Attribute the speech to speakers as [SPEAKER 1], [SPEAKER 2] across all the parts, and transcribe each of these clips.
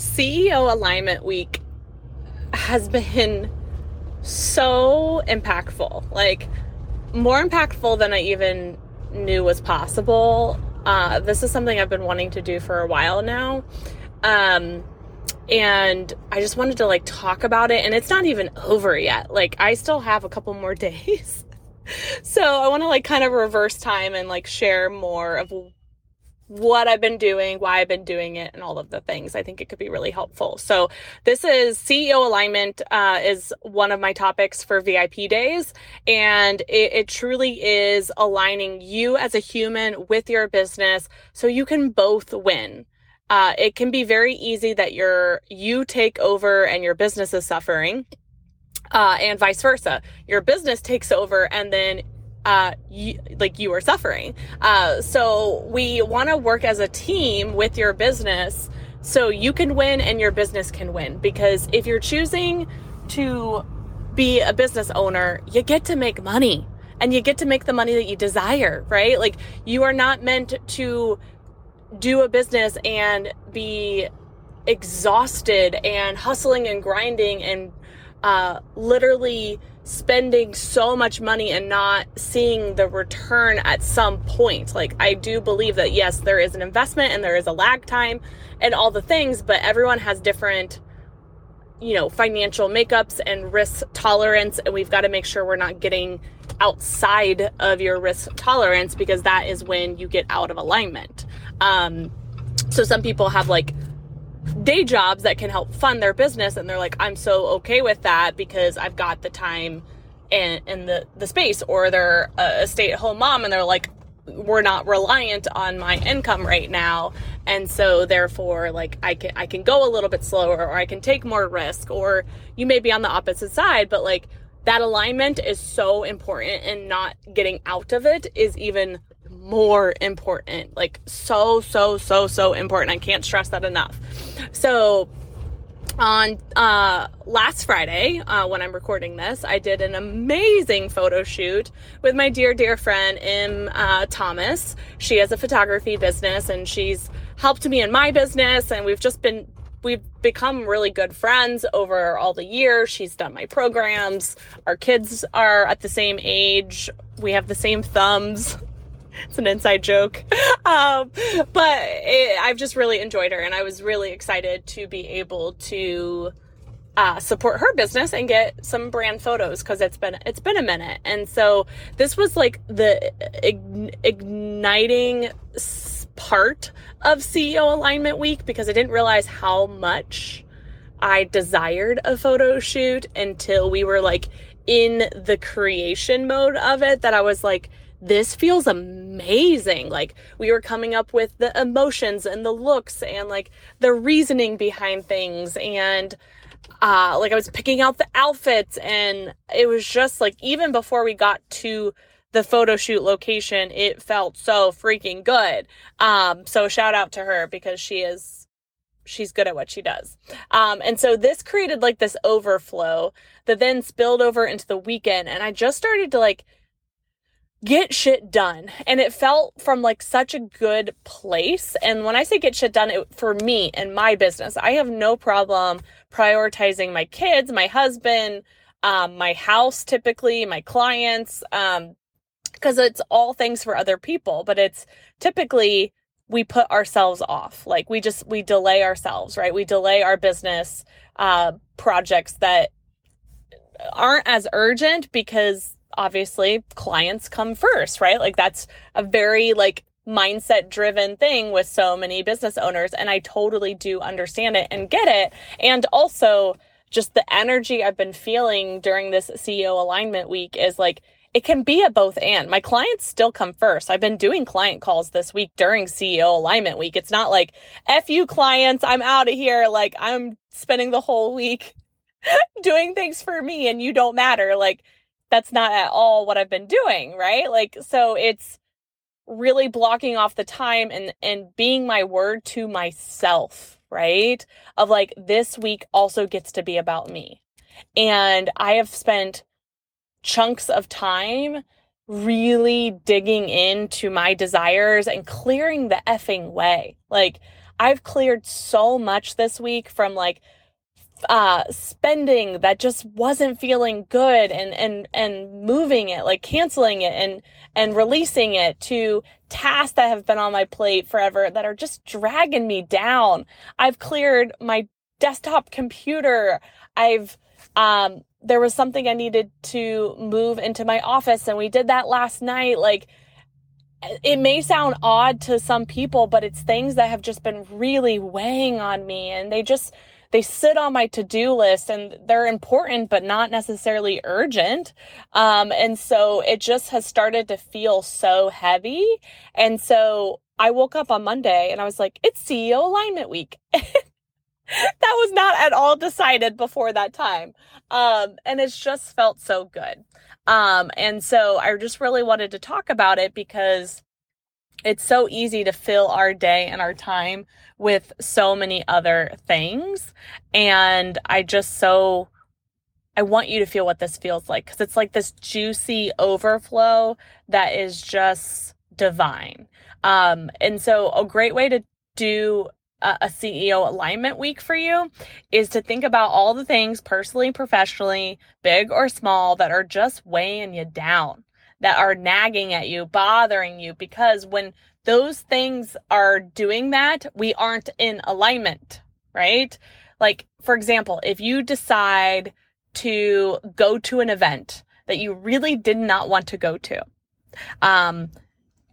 [SPEAKER 1] CEO Alignment Week has been so impactful. Like, more impactful than I even knew was possible. Uh, this is something I've been wanting to do for a while now. Um, and I just wanted to like talk about it. And it's not even over yet. Like, I still have a couple more days. so I want to like kind of reverse time and like share more of what I've been doing, why I've been doing it, and all of the things. I think it could be really helpful. So this is CEO alignment uh, is one of my topics for VIP days, and it, it truly is aligning you as a human with your business so you can both win. Uh, it can be very easy that your you take over and your business is suffering, uh, and vice versa. Your business takes over and then uh, like you are suffering. Uh, so we want to work as a team with your business so you can win and your business can win. Because if you're choosing to be a business owner, you get to make money and you get to make the money that you desire, right? Like you are not meant to do a business and be exhausted and hustling and grinding and uh, literally spending so much money and not seeing the return at some point. Like, I do believe that yes, there is an investment and there is a lag time and all the things, but everyone has different, you know, financial makeups and risk tolerance. And we've got to make sure we're not getting outside of your risk tolerance because that is when you get out of alignment. Um, so some people have like day jobs that can help fund their business and they're like i'm so okay with that because i've got the time and, and the, the space. Or they're a stay-at-home mom and they're like we're not reliant on my income right now and so therefore like i can i can go a little bit slower or i can take more risk. Or you may be on the opposite side but like that alignment is so important and not getting out of it is even more important. Like so, so, so, so important. I can't stress that enough. So on uh, last Friday, uh, when I'm recording this, I did an amazing photo shoot with my dear, dear friend Im uh, Thomas. She has a photography business and she's helped me in my business, and we've just been we've become really good friends over all the years. She's done my programs. Our kids are at the same age. We have the same thumbs it's an inside joke. Um, but it, I've just really enjoyed her, and I was really excited to be able to uh, support her business and get some brand photos because it's been it's been a minute. And so this was like the igniting part of CEO Alignment Week because I didn't realize how much I desired a photo shoot until we were like in the creation mode of it. That I was like this feels amazing. Like we were coming up with the emotions and the looks and like the reasoning behind things and uh like I was picking out the outfits and it was just like even before we got to the photo shoot location, it felt so freaking good. Um so shout out to her because she is she's good at what she does. Um, and so this created like this overflow that then spilled over into the weekend. And I just started to like get shit done. And it felt from like such a good place. And when I say get shit done, it, for me and my business, I have no problem prioritizing my kids, my husband, um, my house, typically, my clients, um, because it's all things for other people, but it's typically we put ourselves off. Like we just, we delay ourselves, right? We delay our business uh, projects that aren't as urgent because obviously clients come first, right? Like that's a very like mindset driven thing with so many business owners and I totally do understand it and get it. And also just the energy I've been feeling during this CEO alignment week is like it can be a both and. My clients still come first. I've been doing client calls this week during CEO alignment week. It's not like F you clients, I'm out of here. Like I'm spending the whole week doing things for me and you don't matter. Like that's not at all what I've been doing, right? Like so it's really blocking off the time and and being my word to myself, right? Of like this week also gets to be about me. And I have spent chunks of time really digging into my desires and clearing the effing way. Like I've cleared so much this week from like uh spending that just wasn't feeling good and and and moving it like canceling it and and releasing it to tasks that have been on my plate forever that are just dragging me down. I've cleared my desktop computer. I've um there was something i needed to move into my office and we did that last night. Like it may sound odd to some people but it's things that have just been really weighing on me and they just they sit on my to-do list and they're important but not necessarily urgent. Um, and so it just has started to feel so heavy. And so i woke up on monday and i was like it's ceo alignment week. That was not at all decided before that time. Um, and it's just felt so good. Um, and so i just really wanted to talk about it because it's so easy to fill our day and our time with so many other things. And I just so, I want you to feel what this feels like because it's like this juicy overflow that is just divine. Um, and so, a great way to do a, a CEO alignment week for you is to think about all the things personally, professionally, big or small, that are just weighing you down that are nagging at you, bothering you, because when those things are doing that, we aren't in alignment, right? Like, for example, if you decide to go to an event that you really did not want to go to, um,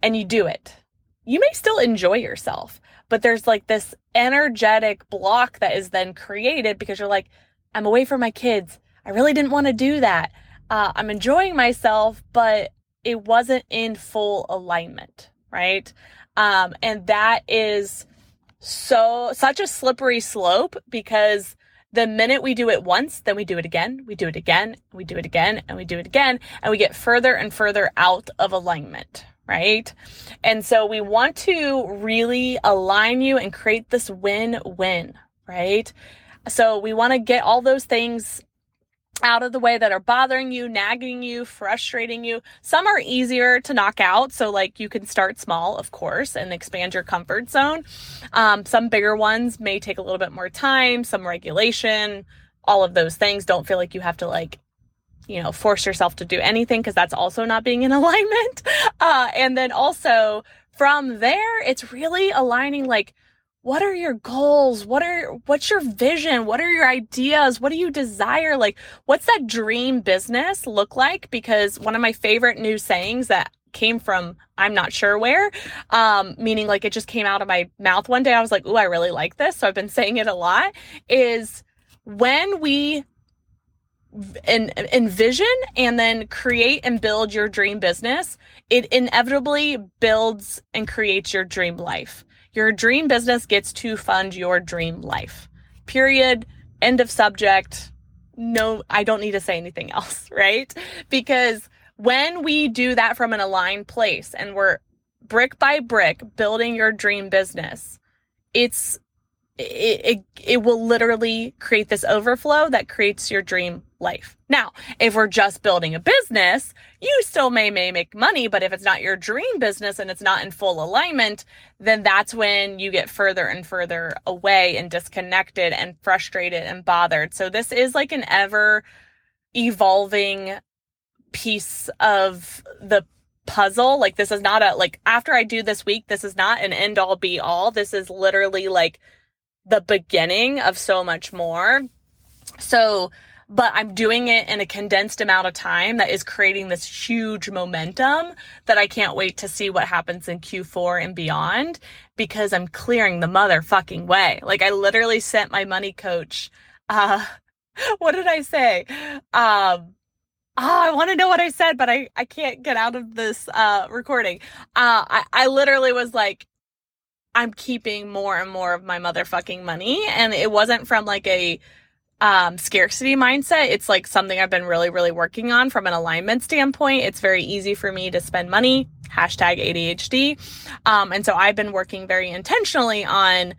[SPEAKER 1] and you do it, you may still enjoy yourself, but there's like this energetic block that is then created because you're like, I'm away from my kids. I really didn't want to do that. Uh, I'm enjoying myself, but it wasn't in full alignment, right? Um, and that is so such a slippery slope because the minute we do it once, then we do it again, we do it again, we do it again, and we do it again, and we get further and further out of alignment, right? And so we want to really align you and create this win win, right? So we want to get all those things out of the way that are bothering you, nagging you, frustrating you. Some are easier to knock out. So, like, you can start small, of course, and expand your comfort zone. Um, some bigger ones may take a little bit more time, some regulation, all of those things. Don't feel like you have to, like, you know, force yourself to do anything because that's also not being in alignment. Uh, and then also from there, it's really aligning, like, what are your goals? What are what's your vision? What are your ideas? What do you desire? Like what's that dream business look like? Because one of my favorite new sayings that came from i'm not sure where um meaning like it just came out of my mouth one day. I was like oh i really like this. So i've been saying it a lot is when we en- envision and then create and build your dream business it inevitably builds and creates your dream life your dream business gets to fund your dream life. Period. End of subject. No, I don't need to say anything else, right? Because when we do that from an aligned place and we're brick by brick building your dream business, it's it, it, it will literally create this overflow that creates your dream life. Now, if we're just building a business, you still may may make money, but if it's not your dream business and it's not in full alignment, then that's when you get further and further away and disconnected and frustrated and bothered. So this is like an ever evolving piece of the puzzle. Like this is not a like after I do this week, this is not an end all be all. This is literally like the beginning of so much more. So, but I'm doing it in a condensed amount of time that is creating this huge momentum that I can't wait to see what happens in Q4 and beyond because I'm clearing the motherfucking way. Like I literally sent my money coach uh what did I say? Um Oh, I want to know what I said, but I, I can't get out of this uh, recording. Uh, I, I literally was like, I'm keeping more and more of my motherfucking money. And it wasn't from like a um, scarcity mindset. It's like something I've been really, really working on from an alignment standpoint. It's very easy for me to spend money, hashtag ADHD. Um, and so I've been working very intentionally on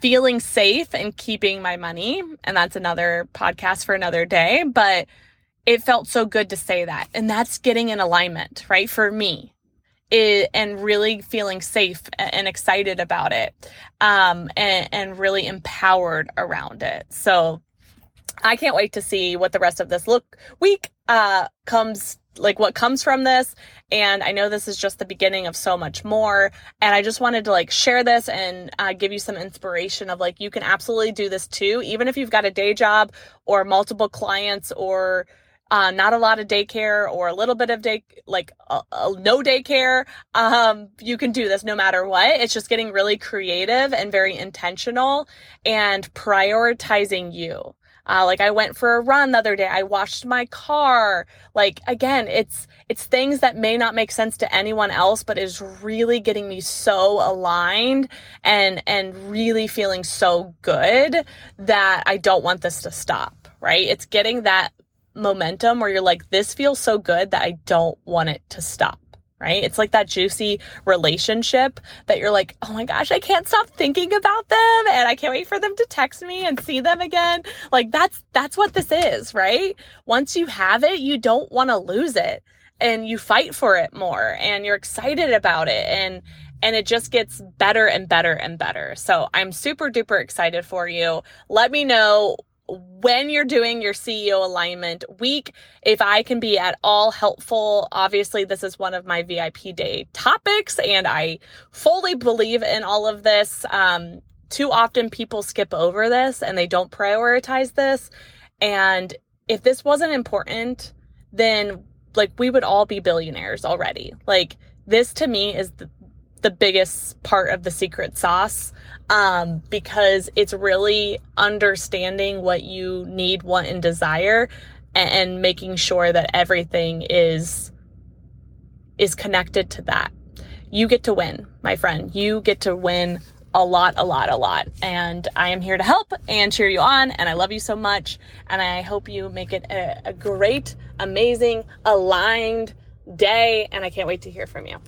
[SPEAKER 1] feeling safe and keeping my money. And that's another podcast for another day. But it felt so good to say that. And that's getting in alignment, right? For me, it, and really feeling safe and excited about it um, and, and really empowered around it. So I can't wait to see what the rest of this look week uh, comes like what comes from this and i know this is just the beginning of so much more and i just wanted to like share this and uh, give you some inspiration of like you can absolutely do this too even if you've got a day job or multiple clients or uh, not a lot of daycare or a little bit of day, like uh, uh, no daycare. Um, you can do this no matter what. It's just getting really creative and very intentional and prioritizing you. Uh, like I went for a run the other day. I washed my car. Like again, it's it's things that may not make sense to anyone else, but is really getting me so aligned and and really feeling so good that I don't want this to stop. Right? It's getting that momentum where you're like, this feels so good that I don't want it to stop. Right? It's like that juicy relationship that you're like, oh my gosh, I can't stop thinking about them and I can't wait for them to text me and see them again. Like that's that's what this is, right? Once you have it, you don't want to lose it and you fight for it more and you're excited about it and and it just gets better and better and better. So I'm super duper excited for you. Let me know when you're doing your CEO alignment week, if I can be at all helpful, obviously, this is one of my VIP day topics, and I fully believe in all of this. Um, too often, people skip over this and they don't prioritize this. And if this wasn't important, then like we would all be billionaires already. Like, this to me is the, the biggest part of the secret sauce um, because it's really understanding what you need, want, and desire, and, and making sure that everything is is connected to that. You get to win, my friend. You get to win a lot, a lot, a lot. And I am here to help and cheer you on. And I love you so much. And I hope you make it a, a great, amazing, aligned day. And I can't wait to hear from you.